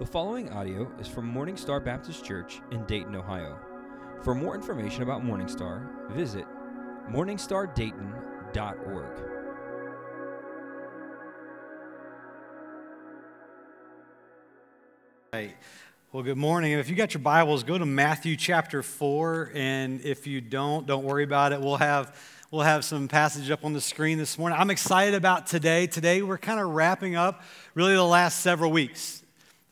The following audio is from Morning Star Baptist Church in Dayton, Ohio. For more information about Morning Star, visit morningstardayton.org. Right. Well, good morning. If you got your Bibles, go to Matthew chapter 4. And if you don't, don't worry about it. We'll have, we'll have some passage up on the screen this morning. I'm excited about today. Today, we're kind of wrapping up really the last several weeks.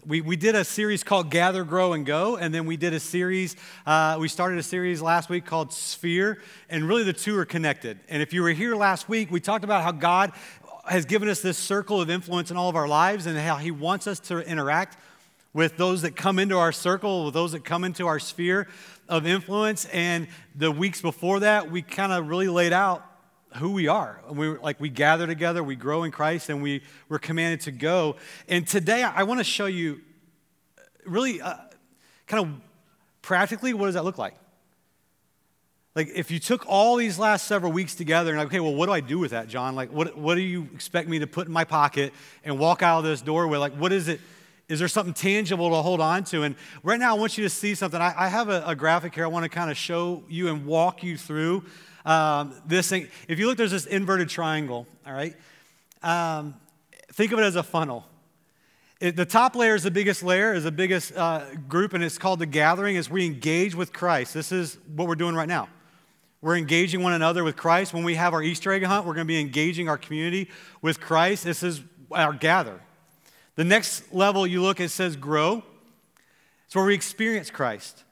We, we did a series called Gather, Grow, and Go, and then we did a series, uh, we started a series last week called Sphere, and really the two are connected. And if you were here last week, we talked about how God has given us this circle of influence in all of our lives and how He wants us to interact with those that come into our circle, with those that come into our sphere of influence. And the weeks before that, we kind of really laid out who we are. We like we gather together, we grow in Christ, and we we're commanded to go. And today, I want to show you really uh, kind of practically what does that look like. Like if you took all these last several weeks together and okay, well, what do I do with that, John? Like what what do you expect me to put in my pocket and walk out of this door with? Like what is it? Is there something tangible to hold on to? And right now, I want you to see something. I, I have a, a graphic here I want to kind of show you and walk you through um, this thing. If you look, there's this inverted triangle, all right? Um, think of it as a funnel. It, the top layer is the biggest layer, is the biggest uh, group, and it's called the gathering as we engage with Christ. This is what we're doing right now. We're engaging one another with Christ. When we have our Easter egg hunt, we're going to be engaging our community with Christ. This is our gather. The next level you look, it says grow. It's where we experience Christ.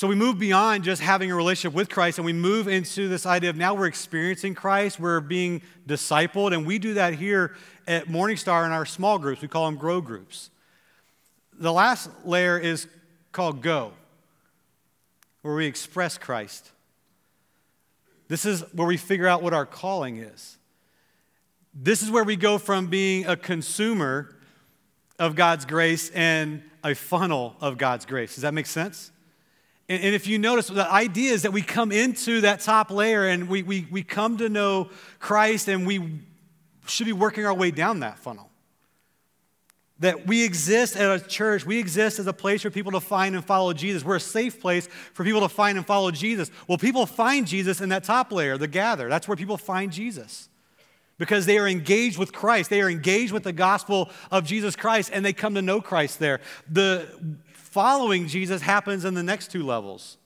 So we move beyond just having a relationship with Christ and we move into this idea of now we're experiencing Christ, we're being discipled, and we do that here at Morningstar in our small groups. We call them grow groups. The last layer is called go, where we express Christ. This is where we figure out what our calling is. This is where we go from being a consumer of God's grace and a funnel of God's grace. Does that make sense? And, and if you notice, the idea is that we come into that top layer and we, we, we come to know Christ and we should be working our way down that funnel. That we exist at a church, we exist as a place for people to find and follow Jesus. We're a safe place for people to find and follow Jesus. Well, people find Jesus in that top layer, the gather. That's where people find Jesus because they are engaged with Christ. They are engaged with the gospel of Jesus Christ and they come to know Christ there. The following Jesus happens in the next two levels,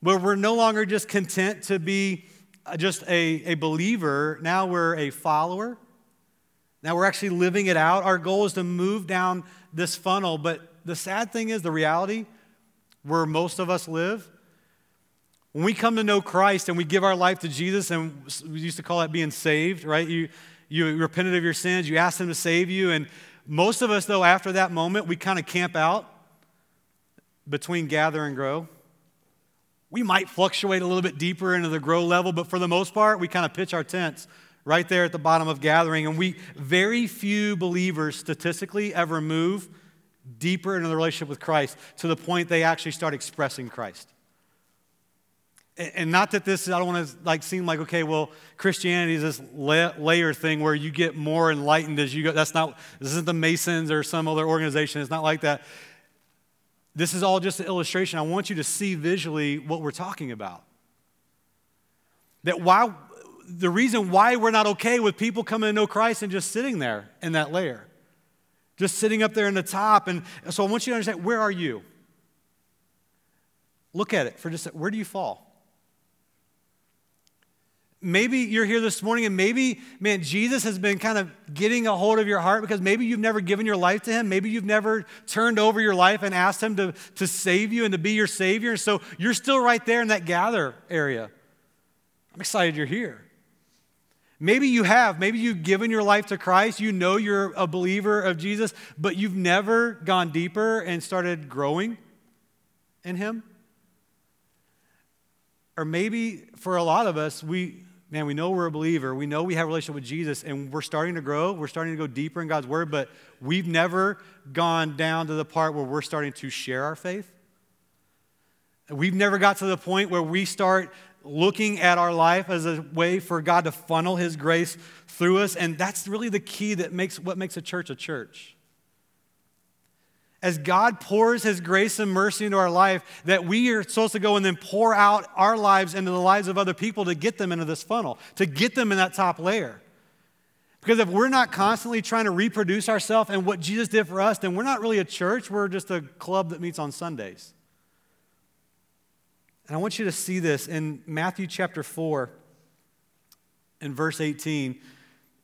where we're no longer just content to be just a, a believer, now we're a follower. Now we're actually living it out. Our goal is to move down this funnel, but the sad thing is, the reality where most of us live when we come to know Christ and we give our life to Jesus, and we used to call that being saved, right? You, you repented of your sins, you asked Him to save you, and most of us, though, after that moment, we kind of camp out between gather and grow. We might fluctuate a little bit deeper into the grow level, but for the most part, we kind of pitch our tents right there at the bottom of gathering. And we, very few believers statistically ever move deeper into the relationship with Christ to the point they actually start expressing Christ. And not that this, I don't want to like seem like, okay, well, Christianity is this layer thing where you get more enlightened as you go. That's not, this isn't the Masons or some other organization. It's not like that. This is all just an illustration. I want you to see visually what we're talking about. That why, the reason why we're not okay with people coming to know Christ and just sitting there in that layer, just sitting up there in the top. And so I want you to understand where are you? Look at it for just where do you fall? Maybe you're here this morning and maybe, man, Jesus has been kind of getting a hold of your heart because maybe you've never given your life to him. Maybe you've never turned over your life and asked him to, to save you and to be your savior. So you're still right there in that gather area. I'm excited you're here. Maybe you have. Maybe you've given your life to Christ. You know you're a believer of Jesus, but you've never gone deeper and started growing in him. Or maybe for a lot of us, we, man, we know we're a believer. We know we have a relationship with Jesus, and we're starting to grow. We're starting to go deeper in God's word, but we've never gone down to the part where we're starting to share our faith. We've never got to the point where we start looking at our life as a way for God to funnel His grace through us, and that's really the key that makes what makes a church a church. As God pours his grace and mercy into our life, that we are supposed to go and then pour out our lives into the lives of other people to get them into this funnel, to get them in that top layer. Because if we're not constantly trying to reproduce ourselves and what Jesus did for us, then we're not really a church, we're just a club that meets on Sundays. And I want you to see this in Matthew chapter 4, in verse 18.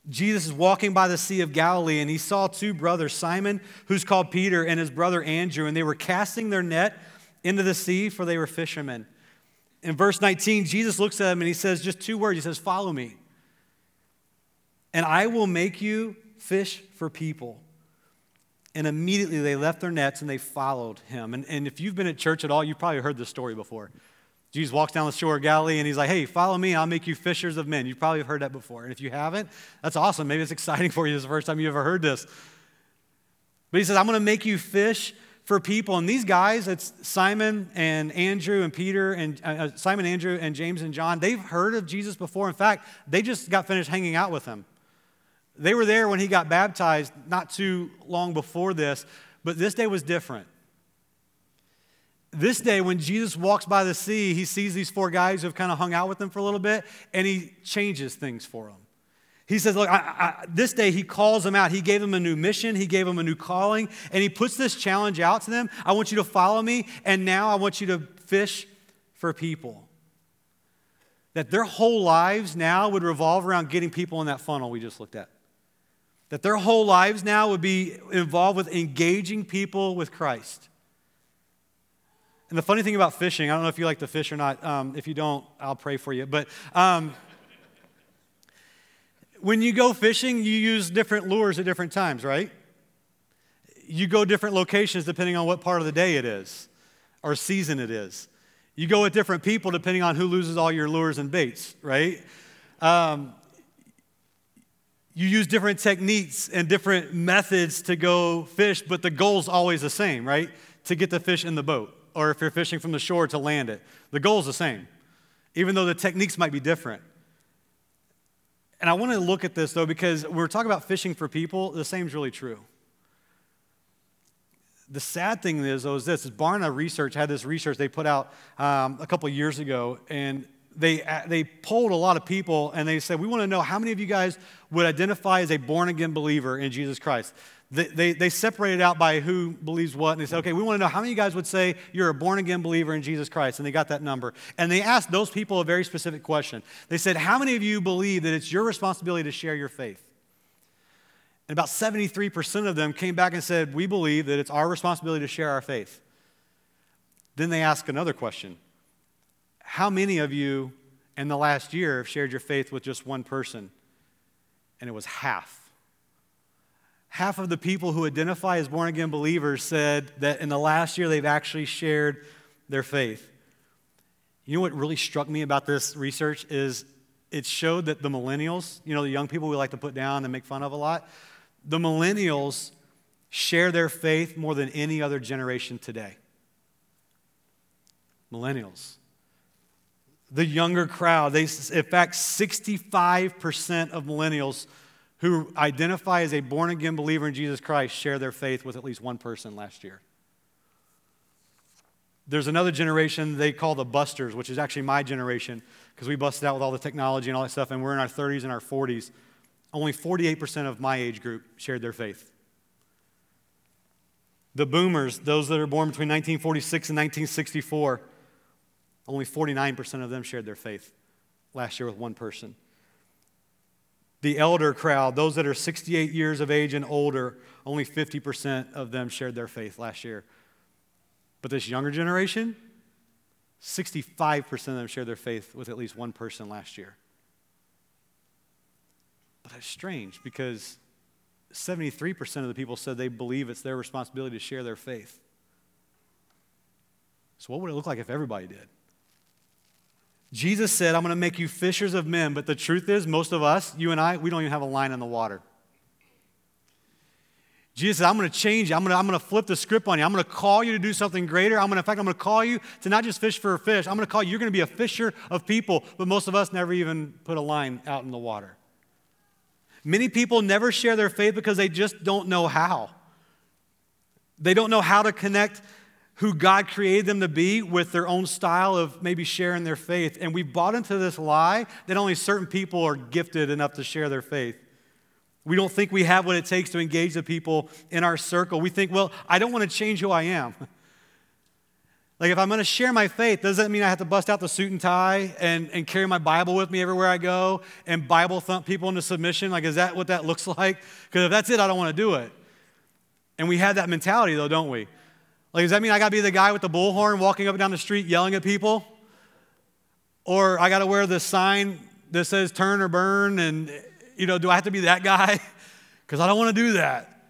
Jesus is walking by the Sea of Galilee and he saw two brothers, Simon, who's called Peter, and his brother Andrew, and they were casting their net into the sea, for they were fishermen. In verse 19, Jesus looks at them and he says just two words. He says, Follow me, and I will make you fish for people. And immediately they left their nets and they followed him. And, and if you've been at church at all, you've probably heard this story before. Jesus walks down the shore of Galilee and he's like, hey, follow me, I'll make you fishers of men. You probably heard that before. And if you haven't, that's awesome. Maybe it's exciting for you. This is the first time you ever heard this. But he says, I'm going to make you fish for people. And these guys, it's Simon and Andrew and Peter and uh, uh, Simon, Andrew, and James and John, they've heard of Jesus before. In fact, they just got finished hanging out with him. They were there when he got baptized not too long before this, but this day was different. This day, when Jesus walks by the sea, he sees these four guys who have kind of hung out with him for a little bit, and he changes things for them. He says, Look, I, I, this day he calls them out. He gave them a new mission, he gave them a new calling, and he puts this challenge out to them. I want you to follow me, and now I want you to fish for people. That their whole lives now would revolve around getting people in that funnel we just looked at. That their whole lives now would be involved with engaging people with Christ. And the funny thing about fishing, I don't know if you like to fish or not. Um, if you don't, I'll pray for you. But um, when you go fishing, you use different lures at different times, right? You go different locations depending on what part of the day it is or season it is. You go with different people depending on who loses all your lures and baits, right? Um, you use different techniques and different methods to go fish, but the goal's always the same, right? To get the fish in the boat or if you're fishing from the shore to land it. The goal is the same, even though the techniques might be different. And I want to look at this though, because when we're talking about fishing for people, the same is really true. The sad thing is, though, is this: is Barna Research had this research they put out um, a couple years ago, and they, they polled a lot of people and they said, We want to know how many of you guys would identify as a born again believer in Jesus Christ. They, they, separated out by who believes what, and they said, Okay, we want to know how many of you guys would say you're a born again believer in Jesus Christ. And they got that number. And they asked those people a very specific question. They said, How many of you believe that it's your responsibility to share your faith? And about 73% of them came back and said, We believe that it's our responsibility to share our faith. Then they asked another question how many of you in the last year have shared your faith with just one person? And it was half. Half of the people who identify as born again believers said that in the last year they've actually shared their faith. You know what really struck me about this research is it showed that the millennials, you know, the young people we like to put down and make fun of a lot, the millennials share their faith more than any other generation today. Millennials the younger crowd. They, in fact, 65% of millennials who identify as a born again believer in Jesus Christ share their faith with at least one person last year. There's another generation they call the busters, which is actually my generation, because we busted out with all the technology and all that stuff, and we're in our 30s and our 40s. Only 48% of my age group shared their faith. The boomers, those that are born between 1946 and 1964, only 49% of them shared their faith last year with one person. The elder crowd, those that are 68 years of age and older, only 50% of them shared their faith last year. But this younger generation, 65% of them shared their faith with at least one person last year. But that's strange because 73% of the people said they believe it's their responsibility to share their faith. So, what would it look like if everybody did? Jesus said, I'm going to make you fishers of men, but the truth is, most of us, you and I, we don't even have a line in the water. Jesus said, I'm going to change you. I'm going to, I'm going to flip the script on you. I'm going to call you to do something greater. I'm going to, in fact, I'm going to call you to not just fish for a fish. I'm going to call you, you're going to be a fisher of people, but most of us never even put a line out in the water. Many people never share their faith because they just don't know how. They don't know how to connect who God created them to be with their own style of maybe sharing their faith. And we bought into this lie that only certain people are gifted enough to share their faith. We don't think we have what it takes to engage the people in our circle. We think, well, I don't want to change who I am. Like, if I'm going to share my faith, does that mean I have to bust out the suit and tie and, and carry my Bible with me everywhere I go and Bible thump people into submission? Like, is that what that looks like? Because if that's it, I don't want to do it. And we have that mentality, though, don't we? Like, does that mean I got to be the guy with the bullhorn walking up and down the street yelling at people? Or I got to wear the sign that says turn or burn? And, you know, do I have to be that guy? Because I don't want to do that.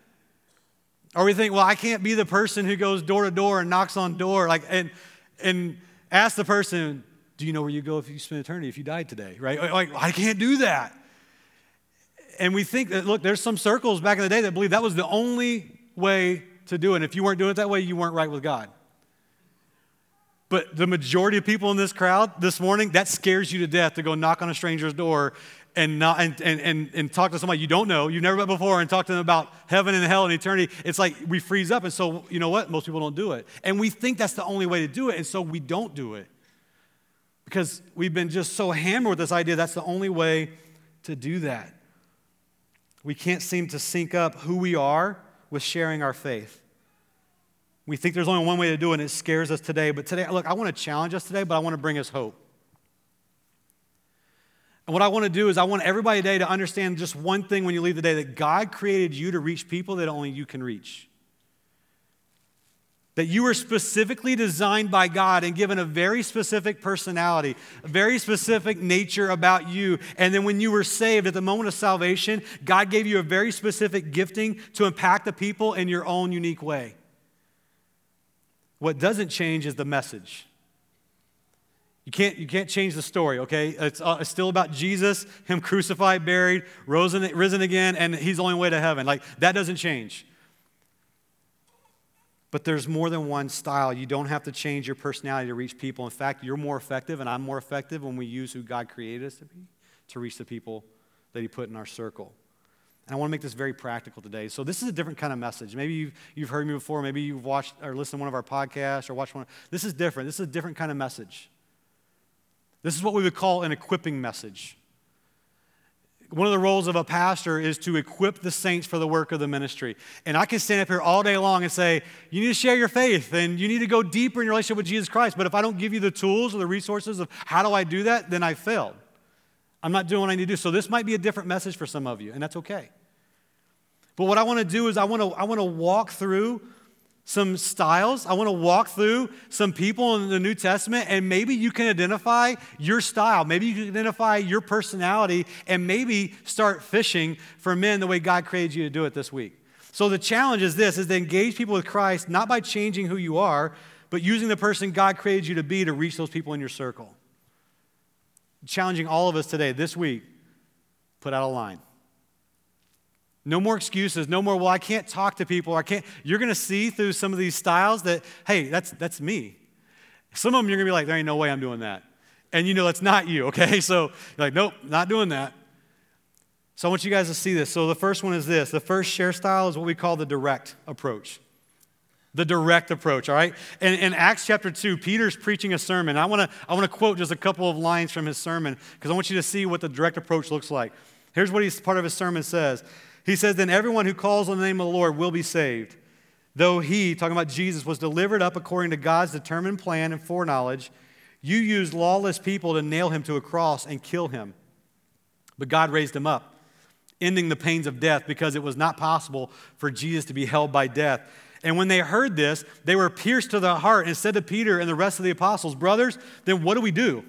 Or we think, well, I can't be the person who goes door to door and knocks on door, like and and ask the person, do you know where you go if you spend eternity if you died today? Right? Like, I can't do that. And we think that look, there's some circles back in the day that believe that was the only way to do it. And if you weren't doing it that way, you weren't right with God. But the majority of people in this crowd this morning, that scares you to death to go knock on a stranger's door and, not, and, and, and, and talk to somebody you don't know, you've never met before, and talk to them about heaven and hell and eternity, it's like we freeze up. And so, you know what? Most people don't do it. And we think that's the only way to do it, and so we don't do it. Because we've been just so hammered with this idea that's the only way to do that. We can't seem to sync up who we are with sharing our faith. We think there's only one way to do it, and it scares us today. But today, look, I want to challenge us today, but I want to bring us hope. And what I want to do is, I want everybody today to understand just one thing when you leave the day that God created you to reach people that only you can reach. That you were specifically designed by God and given a very specific personality, a very specific nature about you. And then when you were saved at the moment of salvation, God gave you a very specific gifting to impact the people in your own unique way. What doesn't change is the message. You can't, you can't change the story, okay? It's, uh, it's still about Jesus, Him crucified, buried, risen, risen again, and He's the only way to heaven. Like, that doesn't change. But there's more than one style. You don't have to change your personality to reach people. In fact, you're more effective, and I'm more effective when we use who God created us to be to reach the people that He put in our circle. And I want to make this very practical today. So, this is a different kind of message. Maybe you've, you've heard me before. Maybe you've watched or listened to one of our podcasts or watched one. This is different. This is a different kind of message. This is what we would call an equipping message. One of the roles of a pastor is to equip the saints for the work of the ministry. And I can stand up here all day long and say, you need to share your faith and you need to go deeper in your relationship with Jesus Christ. But if I don't give you the tools or the resources of how do I do that, then I failed. I'm not doing what I need to do. So this might be a different message for some of you, and that's okay. But what I want to do is I want to I want to walk through some styles. I want to walk through some people in the New Testament, and maybe you can identify your style. Maybe you can identify your personality, and maybe start fishing for men the way God created you to do it this week. So the challenge is this: is to engage people with Christ not by changing who you are, but using the person God created you to be to reach those people in your circle. Challenging all of us today, this week, put out a line. No more excuses. No more, well, I can't talk to people. I can't. You're going to see through some of these styles that, hey, that's, that's me. Some of them you're going to be like, there ain't no way I'm doing that. And you know that's not you, okay? So you're like, nope, not doing that. So I want you guys to see this. So the first one is this the first share style is what we call the direct approach. The direct approach, all right? And in Acts chapter 2, Peter's preaching a sermon. I want to I want to quote just a couple of lines from his sermon because I want you to see what the direct approach looks like. Here's what he's part of his sermon says. He says, Then everyone who calls on the name of the Lord will be saved. Though he, talking about Jesus, was delivered up according to God's determined plan and foreknowledge, you used lawless people to nail him to a cross and kill him. But God raised him up, ending the pains of death because it was not possible for Jesus to be held by death. And when they heard this, they were pierced to the heart and said to Peter and the rest of the apostles, Brothers, then what do we do?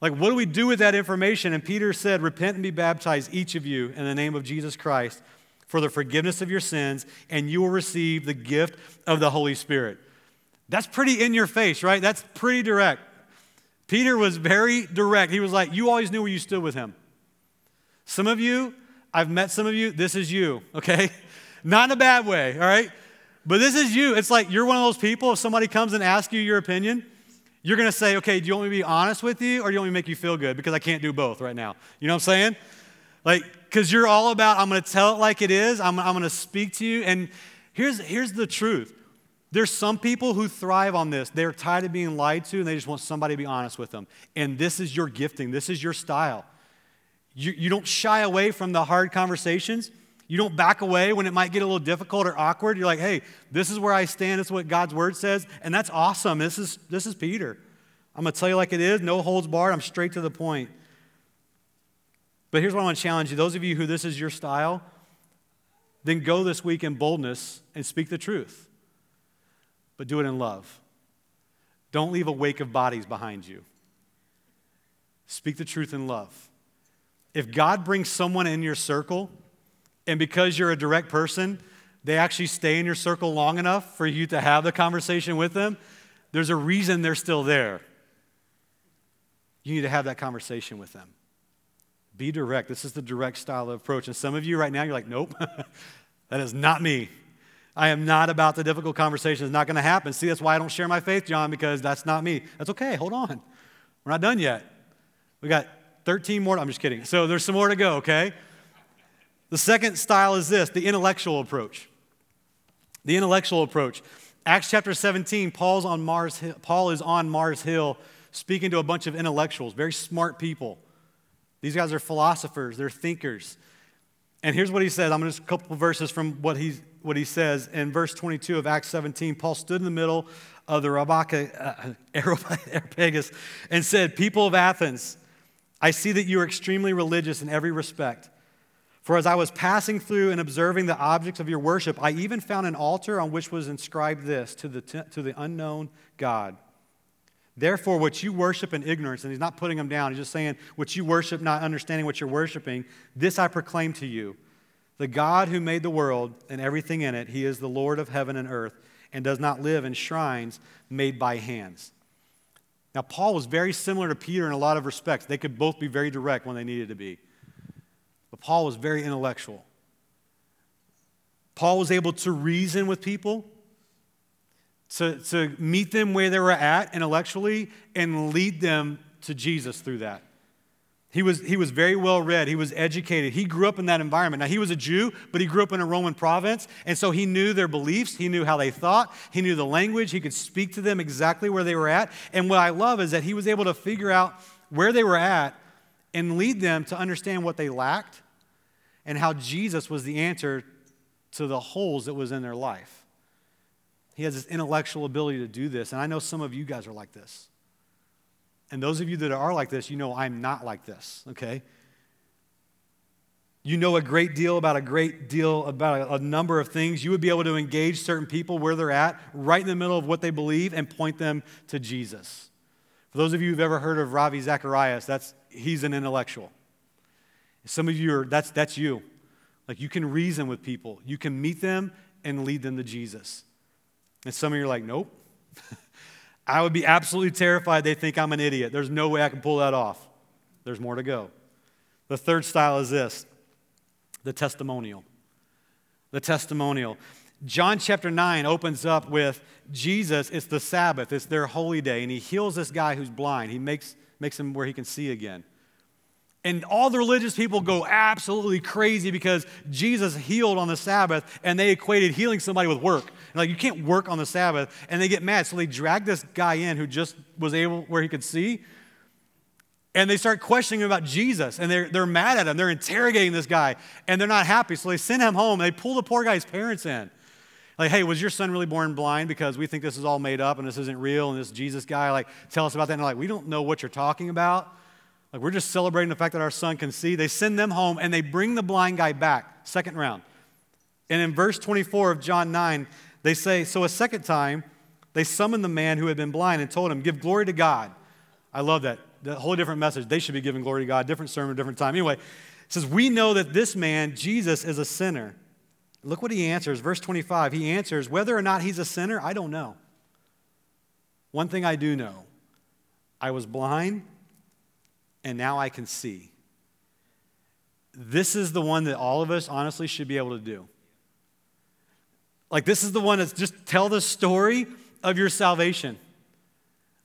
Like, what do we do with that information? And Peter said, Repent and be baptized, each of you, in the name of Jesus Christ, for the forgiveness of your sins, and you will receive the gift of the Holy Spirit. That's pretty in your face, right? That's pretty direct. Peter was very direct. He was like, You always knew where you stood with him. Some of you, I've met some of you, this is you, okay? Not in a bad way, all right? But this is you. It's like you're one of those people, if somebody comes and asks you your opinion, you're going to say, okay, do you want me to be honest with you or do you want me to make you feel good? Because I can't do both right now. You know what I'm saying? Like, because you're all about, I'm going to tell it like it is, I'm, I'm going to speak to you. And here's, here's the truth There's some people who thrive on this. They're tired of being lied to and they just want somebody to be honest with them. And this is your gifting, this is your style. You, you don't shy away from the hard conversations. You don't back away when it might get a little difficult or awkward. You're like, hey, this is where I stand. This is what God's word says. And that's awesome. This is, this is Peter. I'm going to tell you like it is, no holds barred. I'm straight to the point. But here's what I want to challenge you those of you who this is your style, then go this week in boldness and speak the truth but do it in love. Don't leave a wake of bodies behind you. Speak the truth in love. If God brings someone in your circle, and because you're a direct person, they actually stay in your circle long enough for you to have the conversation with them, there's a reason they're still there. You need to have that conversation with them. Be direct. This is the direct style of approach. And some of you right now, you're like, nope, that is not me. I am not about the difficult conversation. It's not going to happen. See, that's why I don't share my faith, John, because that's not me. That's okay. Hold on. We're not done yet. We got 13 more. I'm just kidding. So there's some more to go, okay? The second style is this the intellectual approach. The intellectual approach. Acts chapter 17, Paul's on Mars Paul is on Mars Hill speaking to a bunch of intellectuals, very smart people. These guys are philosophers, they're thinkers. And here's what he says. I'm gonna just a couple verses from what he's what he says in verse 22 of Acts 17. Paul stood in the middle of the Rabaka, uh, Areopagus and said, People of Athens, I see that you are extremely religious in every respect. For as I was passing through and observing the objects of your worship, I even found an altar on which was inscribed this to the, to the unknown God. Therefore, what you worship in ignorance, and he's not putting them down, he's just saying, what you worship, not understanding what you're worshiping, this I proclaim to you the God who made the world and everything in it, he is the Lord of heaven and earth and does not live in shrines made by hands. Now, Paul was very similar to Peter in a lot of respects. They could both be very direct when they needed to be. But Paul was very intellectual. Paul was able to reason with people, to, to meet them where they were at intellectually, and lead them to Jesus through that. He was, he was very well read. He was educated. He grew up in that environment. Now, he was a Jew, but he grew up in a Roman province. And so he knew their beliefs. He knew how they thought. He knew the language. He could speak to them exactly where they were at. And what I love is that he was able to figure out where they were at and lead them to understand what they lacked and how Jesus was the answer to the holes that was in their life. He has this intellectual ability to do this. And I know some of you guys are like this. And those of you that are like this, you know I'm not like this, okay? You know a great deal about a great deal about a, number of things. You would be able to engage certain people where they're at, right in the middle of what they believe, and point them to Jesus. For those of you who've ever heard of Ravi Zacharias, that's, he's an intellectual. Some of you are, that's, that's you. Like you can reason with people, you can meet them and lead them to Jesus. And some of you are like, nope. I would be absolutely terrified they think I'm an idiot. There's no way I can pull that off. There's more to go. The third style is this the testimonial. The testimonial. John chapter 9 opens up with Jesus, it's the Sabbath, it's their holy day, and he heals this guy who's blind. He makes, makes him where he can see again. And all the religious people go absolutely crazy because Jesus healed on the Sabbath and they equated healing somebody with work. And like, you can't work on the Sabbath. And they get mad. So they drag this guy in who just was able where he could see. And they start questioning him about Jesus. And they're, they're mad at him. They're interrogating this guy. And they're not happy. So they send him home. They pull the poor guy's parents in. Like, hey, was your son really born blind? Because we think this is all made up and this isn't real. And this Jesus guy, like, tell us about that. And like, we don't know what you're talking about. Like, we're just celebrating the fact that our son can see. They send them home and they bring the blind guy back, second round. And in verse 24 of John 9, they say, So a second time, they summoned the man who had been blind and told him, Give glory to God. I love that. The whole different message. They should be giving glory to God, different sermon, different time. Anyway, it says, We know that this man, Jesus, is a sinner. Look what he answers. Verse 25. He answers, Whether or not he's a sinner, I don't know. One thing I do know I was blind and now I can see. This is the one that all of us honestly should be able to do. Like, this is the one that's just tell the story of your salvation.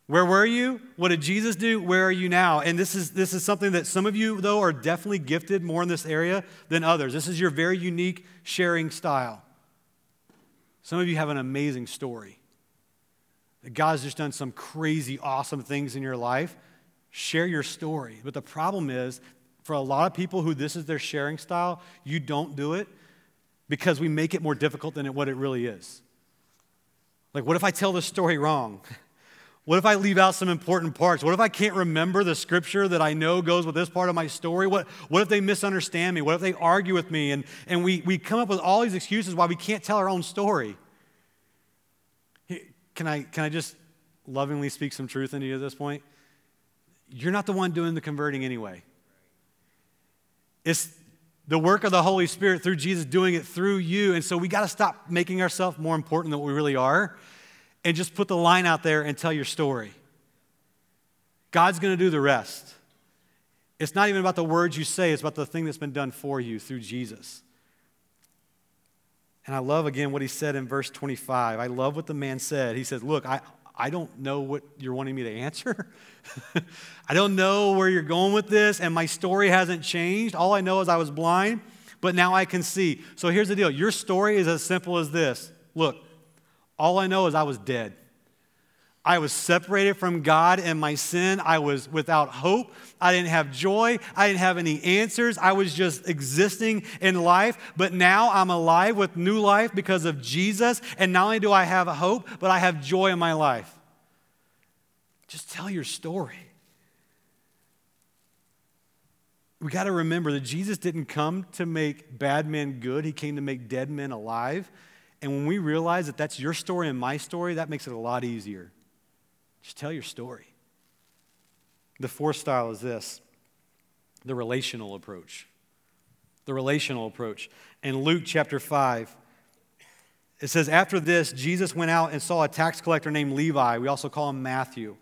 Where were you? What did Jesus do? Where are you now? And this is, this is something that some of you, though, are definitely gifted more in this area than others. This is your very unique sharing style. Some of you have an amazing story. God's just done some crazy, awesome things in your life, share your story. But the problem is, for a lot of people who this is their sharing style, you don't do it because we make it more difficult than what it really is. Like, what if I tell the story wrong? What if I leave out some important parts? What if I can't remember the scripture that I know goes with this part of my story? What, what if they misunderstand me? What if they argue with me? And, and we, we come up with all these excuses why we can't tell our own story. Can I, can I just lovingly speak some truth into you at this point? You're not the one doing the converting anyway. It's the work of the Holy Spirit through Jesus doing it through you. And so we got to stop making ourselves more important than what we really are and just put the line out there and tell your story. God's going to do the rest. It's not even about the words you say, it's about the thing that's been done for you through Jesus. And I love again what he said in verse 25. I love what the man said. He said, Look, I, I don't know what you're wanting me to answer. I don't know where you're going with this, and my story hasn't changed. All I know is I was blind, but now I can see. So here's the deal your story is as simple as this Look, all I know is I was dead. I was separated from God and my sin. I was without hope. I didn't have joy. I didn't have any answers. I was just existing in life. But now I'm alive with new life because of Jesus. And not only do I have hope, but I have joy in my life. Just tell your story. We got to remember that Jesus didn't come to make bad men good, He came to make dead men alive. And when we realize that that's your story and my story, that makes it a lot easier. Just tell your story. The fourth style is this the relational approach. The relational approach. In Luke chapter 5, it says, After this, Jesus went out and saw a tax collector named Levi. We also call him Matthew.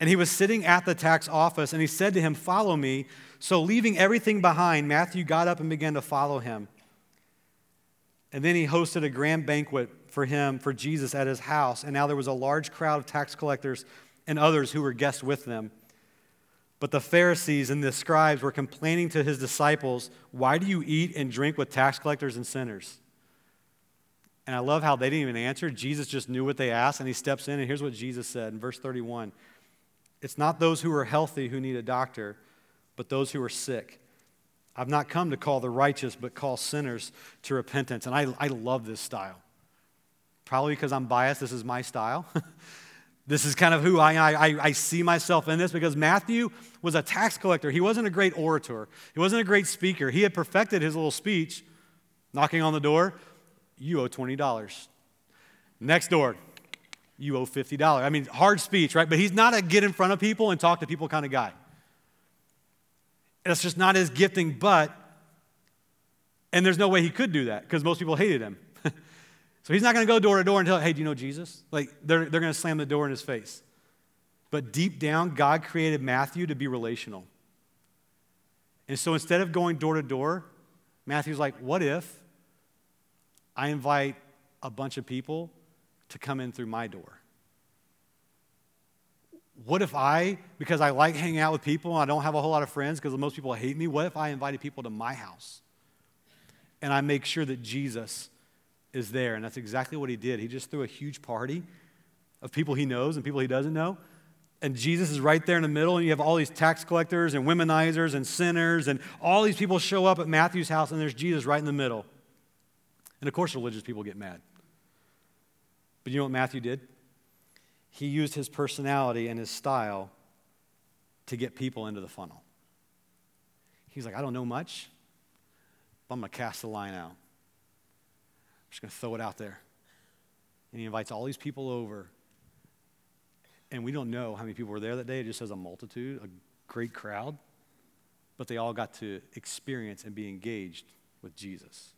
And he was sitting at the tax office, and he said to him, Follow me. So, leaving everything behind, Matthew got up and began to follow him. And then he hosted a grand banquet for him, for Jesus, at his house. And now there was a large crowd of tax collectors and others who were guests with them. But the Pharisees and the scribes were complaining to his disciples, Why do you eat and drink with tax collectors and sinners? And I love how they didn't even answer. Jesus just knew what they asked, and he steps in, and here's what Jesus said in verse 31 It's not those who are healthy who need a doctor, but those who are sick. I've not come to call the righteous, but call sinners to repentance. And I, I love this style. Probably because I'm biased, this is my style. this is kind of who I, I, I see myself in this because Matthew was a tax collector. He wasn't a great orator, he wasn't a great speaker. He had perfected his little speech, knocking on the door. You owe $20. Next door, you owe $50. I mean, hard speech, right? But he's not a get in front of people and talk to people kind of guy. That's just not his gifting, but, and there's no way he could do that because most people hated him. So he's not going to go door to door and tell, hey, do you know Jesus? Like, they're, they're going to slam the door in his face. But deep down, God created Matthew to be relational. And so instead of going door to door, Matthew's like, what if I invite a bunch of people to come in through my door? What if I, because I like hanging out with people and I don't have a whole lot of friends because most people hate me, what if I invited people to my house and I make sure that Jesus is there. And that's exactly what he did. He just threw a huge party of people he knows and people he doesn't know. And Jesus is right there in the middle, and you have all these tax collectors and womenizers and sinners, and all these people show up at Matthew's house, and there's Jesus right in the middle. And of course, religious people get mad. But you know what Matthew did? He used his personality and his style to get people into the funnel. He's like, I don't know much, but I'm going to cast the line out I'm just going to throw it out there. And he invites all these people over. And we don't know how many people were there that day. It just says a multitude, a great crowd. But they all got to experience and be engaged with Jesus.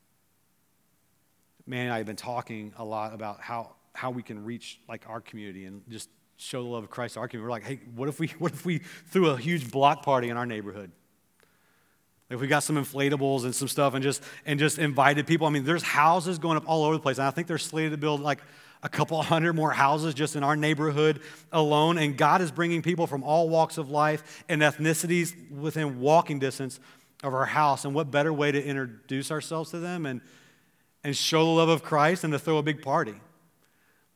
Man and I have been talking a lot about how, how we can reach like our community and just show the love of Christ to our community. We're like, hey, what if we, what if we threw a huge block party in our neighborhood? If we got some inflatables and some stuff and just and just invited people. I mean, there's houses going up all over the place. And I think they're slated to build like a couple hundred more houses just in our neighborhood alone. And God is bringing people from all walks of life and ethnicities within walking distance of our house. And what better way to introduce ourselves to them and, and show the love of Christ than to throw a big party?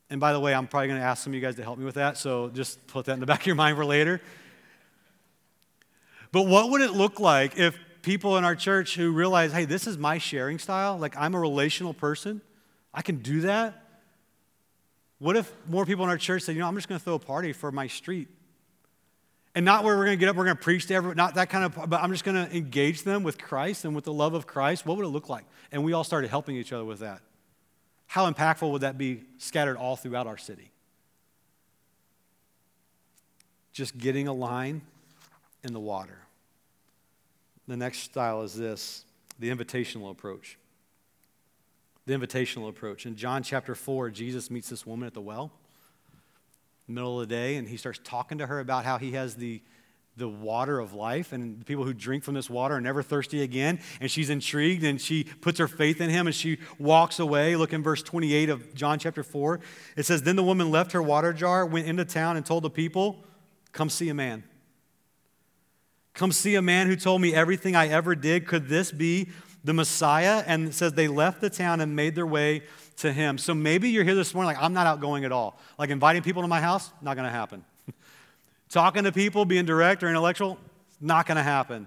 And by the way, I'm probably going to ask some of you guys to help me with that, so just put that in the back of your mind for later. But what would it look like if people in our church who realize, hey, this is my sharing style, like I'm a relational person, I can do that? What if more people in our church said, you know, I'm just going to throw a party for my street? And not where we're going to get up, we're going to preach to everyone, not that kind of, but I'm just going to engage them with Christ and with the love of Christ. What would it look like? And we all started helping each other with that. How impactful would that be scattered all throughout our city? Just getting a line in the water. The next style is this the invitational approach. The invitational approach. In John chapter 4, Jesus meets this woman at the well, middle of the day, and he starts talking to her about how he has the the water of life, and the people who drink from this water are never thirsty again. And she's intrigued and she puts her faith in him and she walks away. Look in verse 28 of John chapter 4. It says, Then the woman left her water jar, went into town, and told the people, Come see a man. Come see a man who told me everything I ever did. Could this be the Messiah? And it says they left the town and made their way to him. So maybe you're here this morning like, I'm not outgoing at all. Like inviting people to my house, not going to happen. Talking to people, being direct or intellectual, it's not going to happen.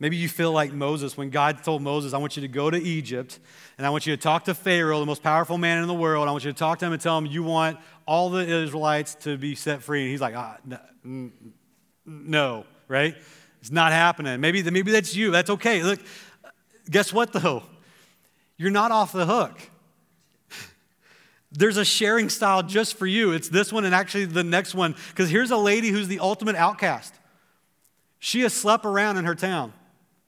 Maybe you feel like Moses when God told Moses, I want you to go to Egypt and I want you to talk to Pharaoh, the most powerful man in the world. I want you to talk to him and tell him you want all the Israelites to be set free. And he's like, ah, no, right? It's not happening. Maybe, maybe that's you. That's okay. Look, guess what though? You're not off the hook. There's a sharing style just for you. It's this one and actually the next one. Because here's a lady who's the ultimate outcast. She has slept around in her town.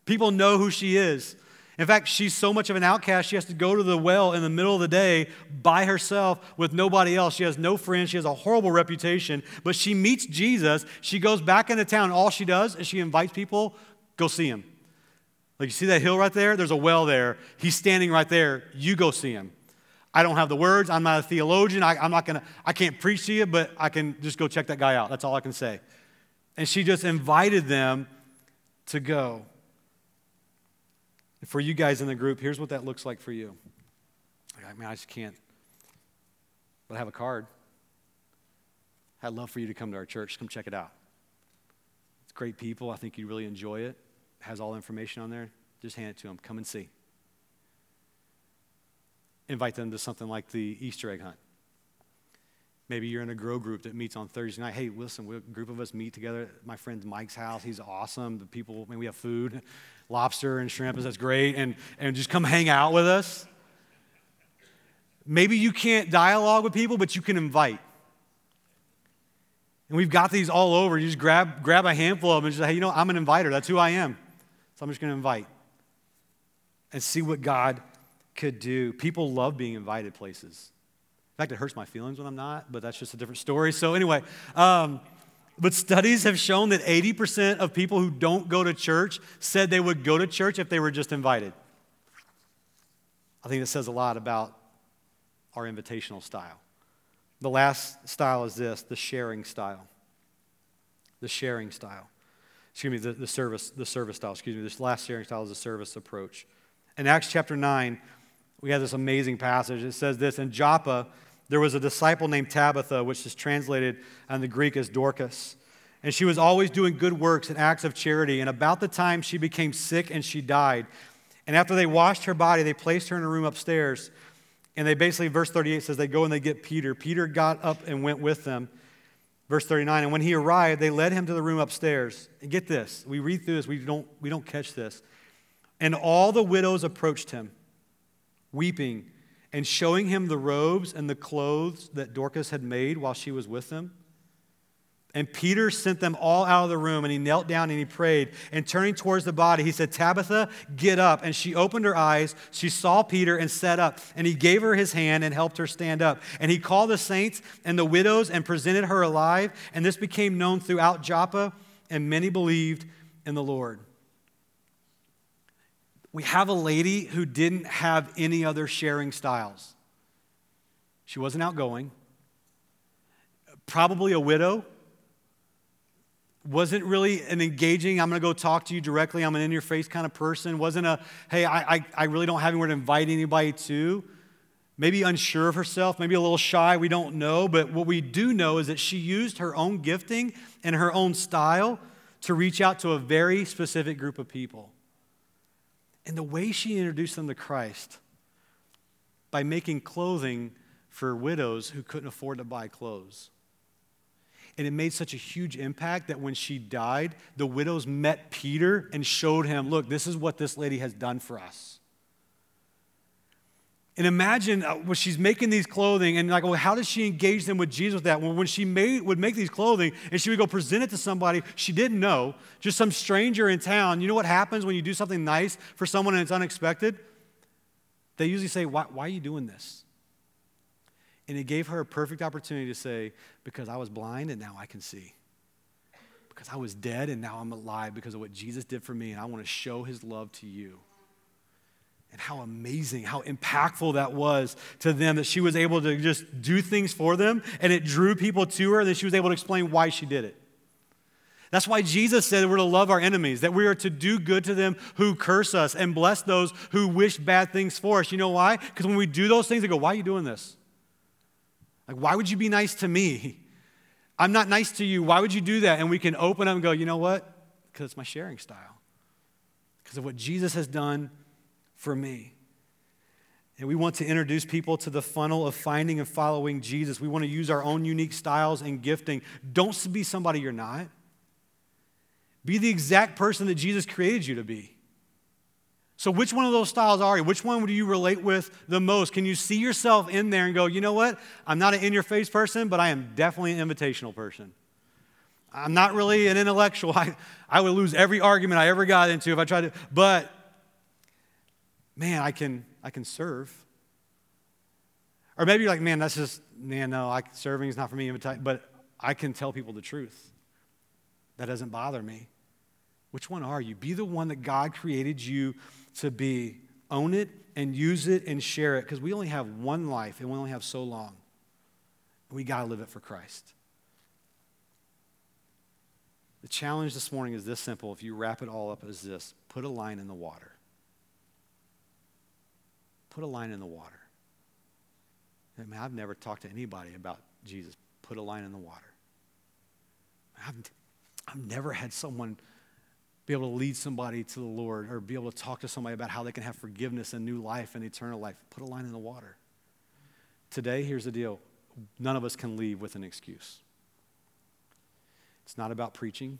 People know who she is. In fact, she's so much of an outcast, she has to go to the well in the middle of the day by herself with nobody else. She has no friends. She has a horrible reputation. But she meets Jesus. She goes back into town. All she does is she invites people, go see him. Like you see that hill right there? There's a well there. He's standing right there. You go see him. I don't have the words. I'm not a theologian. I, am not to, I can't preach to you, but I can just go check that guy out. That's all I can say. And she just invited them to go. For you guys in the group, here's what that looks like for you. I mean, I just can't. But I have a card. I'd love for you to come to our church. Come check it out. It's great people. I think you'd really enjoy it. it has all the information on there. Just hand it to them. Come and see invite them to something like the Easter egg hunt. Maybe you're in a grow group that meets on Thursday night. Hey, listen, we a group of us meet together at my friend Mike's house. He's awesome. The people, I mean, we have food, lobster and shrimp, that's great. And, and just come hang out with us. Maybe you can't dialogue with people, but you can invite. And we've got these all over. You just grab, grab a handful of them and just say, hey, you know, I'm an inviter. That's who I am. So I'm just going to invite and see what God could do. People love being invited places. In fact, it hurts my feelings when I'm not, but that's just a different story. So, anyway, um, but studies have shown that 80% of people who don't go to church said they would go to church if they were just invited. I think it says a lot about our invitational style. The last style is this the sharing style. The sharing style. Excuse me, the, the service, the service style. Excuse me. This last sharing style is the service approach. In Acts chapter 9, we have this amazing passage. It says this In Joppa, there was a disciple named Tabitha, which is translated in the Greek as Dorcas. And she was always doing good works and acts of charity. And about the time she became sick and she died. And after they washed her body, they placed her in a room upstairs. And they basically, verse 38 says, they go and they get Peter. Peter got up and went with them. Verse 39, and when he arrived, they led him to the room upstairs. And get this, we read through this, we don't, we don't catch this. And all the widows approached him weeping and showing him the robes and the clothes that Dorcas had made while she was with them. And Peter sent them all out of the room, and he knelt down and he prayed. And turning towards the body, he said, Tabitha, get up. And she opened her eyes. She saw Peter and sat up. And he gave her his hand and helped her stand up. And he called the saints and the widows and presented her alive. And this became known throughout Joppa, and many believed in the Lord we have a lady who didn't have any other sharing styles. She wasn't outgoing, probably a widow, wasn't really an engaging, I'm going to go talk to you directly, I'm an in your face kind of person, wasn't a, hey, I, I, I really don't have anywhere to invite anybody to. maybe unsure of herself, maybe a little shy, we don't know. But what we do know is that she used her own gifting and her own style to reach out to a very specific group of people. And the way she introduced them to Christ by making clothing for widows who couldn't afford to buy clothes. And it made such a huge impact that when she died, the widows met Peter and showed him, look, this is what this lady has done for us. And imagine uh, when she's making these clothing, and like, well, how does she engage them with Jesus with that? Well, when she made, would make these clothing and she would go present it to somebody she didn't know, just some stranger in town, you know what happens when you do something nice for someone and it's unexpected? They usually say, Why, why are you doing this? And it gave her a perfect opportunity to say, Because I was blind and now I can see. Because I was dead and now I'm alive because of what Jesus did for me, and I want to show his love to you. And how amazing, how impactful that was to them that she was able to just do things for them and it drew people to her, and then she was able to explain why she did it. That's why Jesus said we're to love our enemies, that we are to do good to them who curse us and bless those who wish bad things for us. You know why? Because when we do those things, they go, Why are you doing this? Like, why would you be nice to me? I'm not nice to you. Why would you do that? And we can open up and go, You know what? Because it's my sharing style, because of what Jesus has done for me. And we want to introduce people to the funnel of finding and following Jesus. We want to use our own unique styles and gifting. Don't be somebody you're not. Be the exact person that Jesus created you to be. So, which one of those styles are you? Which one do you relate with the most? Can you see yourself in there and go, you know what? I'm not an in your face person, but I am definitely an invitational person. I'm not really an intellectual. I, I would lose every argument I ever got into if I tried to, but man, I can, I can serve. Or maybe you're like, man, that's just, man, no, I, serving is not for me, but I can tell people the truth. That doesn't bother me. Which one are you? Be the one that God created you to be. Own it and use it and share it because we only have one life and we only have so long. We got to live it for Christ. The challenge this morning is this simple. If you wrap it all up as this put a line in the water. Put a line in the water. I mean, I've never talked to anybody about Jesus. Put a line in the water. I've, I've never had someone be able to lead somebody to the Lord or be able to talk to somebody about how they can have forgiveness and new life and eternal life. Put a line in the water. Today, here's the deal none of us can leave with an excuse. It's not about preaching,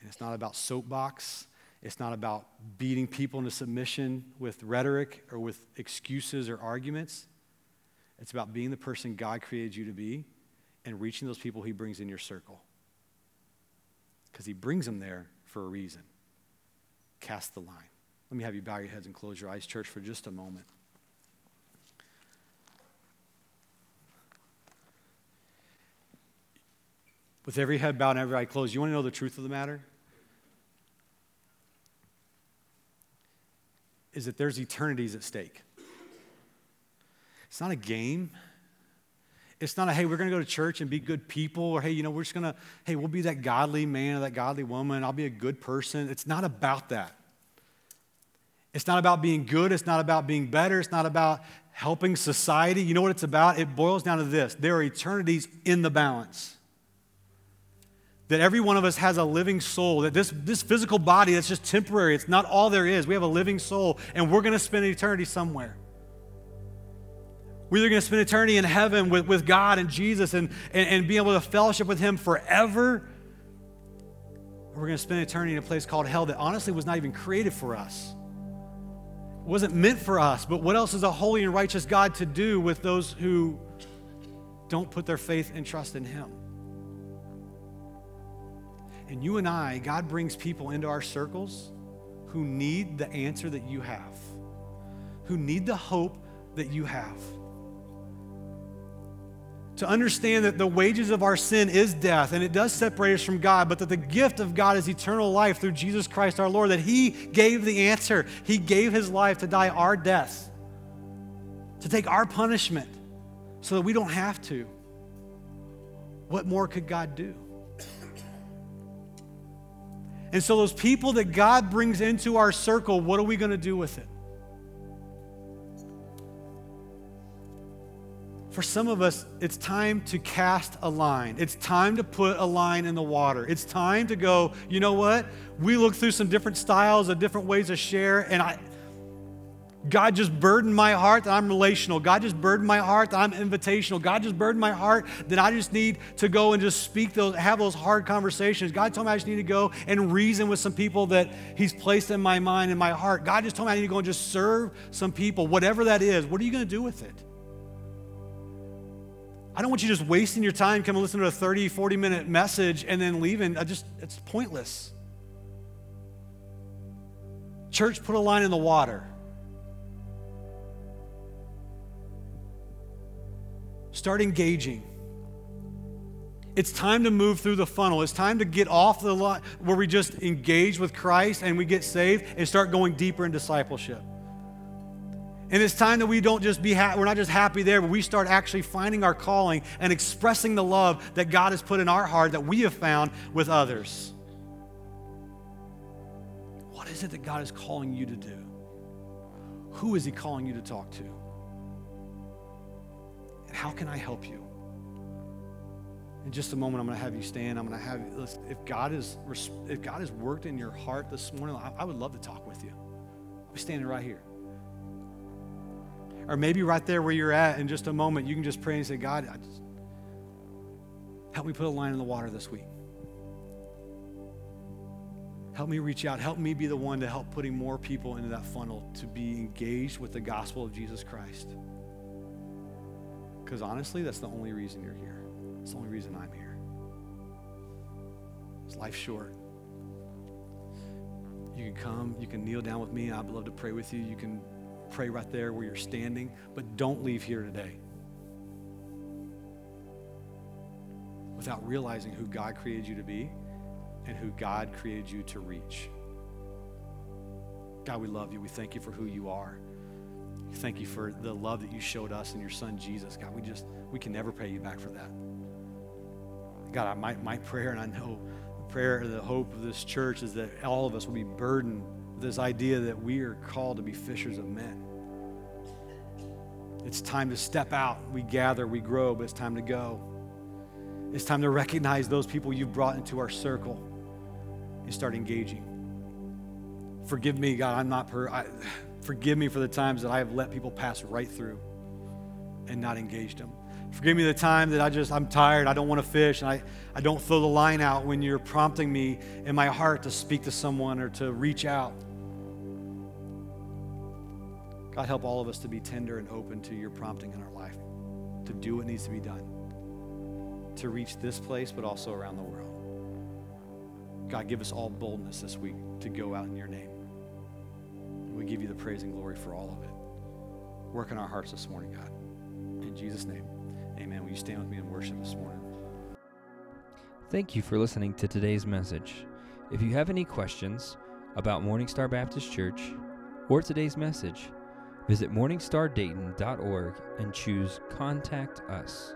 and it's not about soapbox. It's not about beating people into submission with rhetoric or with excuses or arguments. It's about being the person God created you to be and reaching those people He brings in your circle. Because He brings them there for a reason. Cast the line. Let me have you bow your heads and close your eyes, church, for just a moment. With every head bowed and every eye closed, you want to know the truth of the matter? Is that there's eternities at stake. It's not a game. It's not a, hey, we're going to go to church and be good people, or hey, you know, we're just going to, hey, we'll be that godly man or that godly woman. I'll be a good person. It's not about that. It's not about being good. It's not about being better. It's not about helping society. You know what it's about? It boils down to this there are eternities in the balance. That every one of us has a living soul, that this, this physical body that's just temporary, it's not all there is. We have a living soul, and we're going to spend eternity somewhere. We're either going to spend eternity in heaven with, with God and Jesus and, and, and be able to fellowship with Him forever, or we're going to spend eternity in a place called hell that honestly was not even created for us. It wasn't meant for us, but what else is a holy and righteous God to do with those who don't put their faith and trust in Him? And you and I, God brings people into our circles who need the answer that you have, who need the hope that you have to understand that the wages of our sin is death and it does separate us from God, but that the gift of God is eternal life through Jesus Christ our Lord, that He gave the answer. He gave His life to die our death, to take our punishment so that we don't have to. What more could God do? And so, those people that God brings into our circle, what are we going to do with it? For some of us, it's time to cast a line. It's time to put a line in the water. It's time to go, you know what? We look through some different styles of different ways to share, and I, God just burdened my heart that I'm relational. God just burdened my heart that I'm invitational. God just burdened my heart that I just need to go and just speak those, have those hard conversations. God told me I just need to go and reason with some people that He's placed in my mind and my heart. God just told me I need to go and just serve some people, whatever that is. What are you going to do with it? I don't want you just wasting your time coming listen to a 30, 40 minute message and then leaving. I just, it's pointless. Church, put a line in the water. Start engaging. It's time to move through the funnel. It's time to get off the line where we just engage with Christ and we get saved and start going deeper in discipleship. And it's time that we don't just be ha- we're not just happy there, but we start actually finding our calling and expressing the love that God has put in our heart that we have found with others. What is it that God is calling you to do? Who is He calling you to talk to? How can I help you? In just a moment, I'm going to have you stand. I'm going to have you, listen, if God is if God has worked in your heart this morning, I, I would love to talk with you. I'll be standing right here. Or maybe right there where you're at in just a moment, you can just pray and say, God, just, help me put a line in the water this week. Help me reach out. Help me be the one to help putting more people into that funnel to be engaged with the gospel of Jesus Christ. Because honestly, that's the only reason you're here. It's the only reason I'm here. It's life short. You can come, you can kneel down with me. I'd love to pray with you. You can pray right there where you're standing, but don't leave here today without realizing who God created you to be and who God created you to reach. God, we love you. We thank you for who you are. Thank you for the love that you showed us in your son Jesus. God, we just, we can never pay you back for that. God, my, my prayer, and I know the prayer, and the hope of this church is that all of us will be burdened with this idea that we are called to be fishers of men. It's time to step out. We gather, we grow, but it's time to go. It's time to recognize those people you've brought into our circle and start engaging. Forgive me, God, I'm not per. I, forgive me for the times that I have let people pass right through and not engaged them. Forgive me the time that I just, I'm tired, I don't want to fish, and I, I don't throw the line out when you're prompting me in my heart to speak to someone or to reach out. God, help all of us to be tender and open to your prompting in our life, to do what needs to be done, to reach this place, but also around the world. God, give us all boldness this week to go out in your name. We give you the praise and glory for all of it. Work in our hearts this morning, God. In Jesus' name, amen. Will you stand with me in worship this morning? Thank you for listening to today's message. If you have any questions about Morning Star Baptist Church or today's message, Visit morningstardayton.org and choose Contact Us.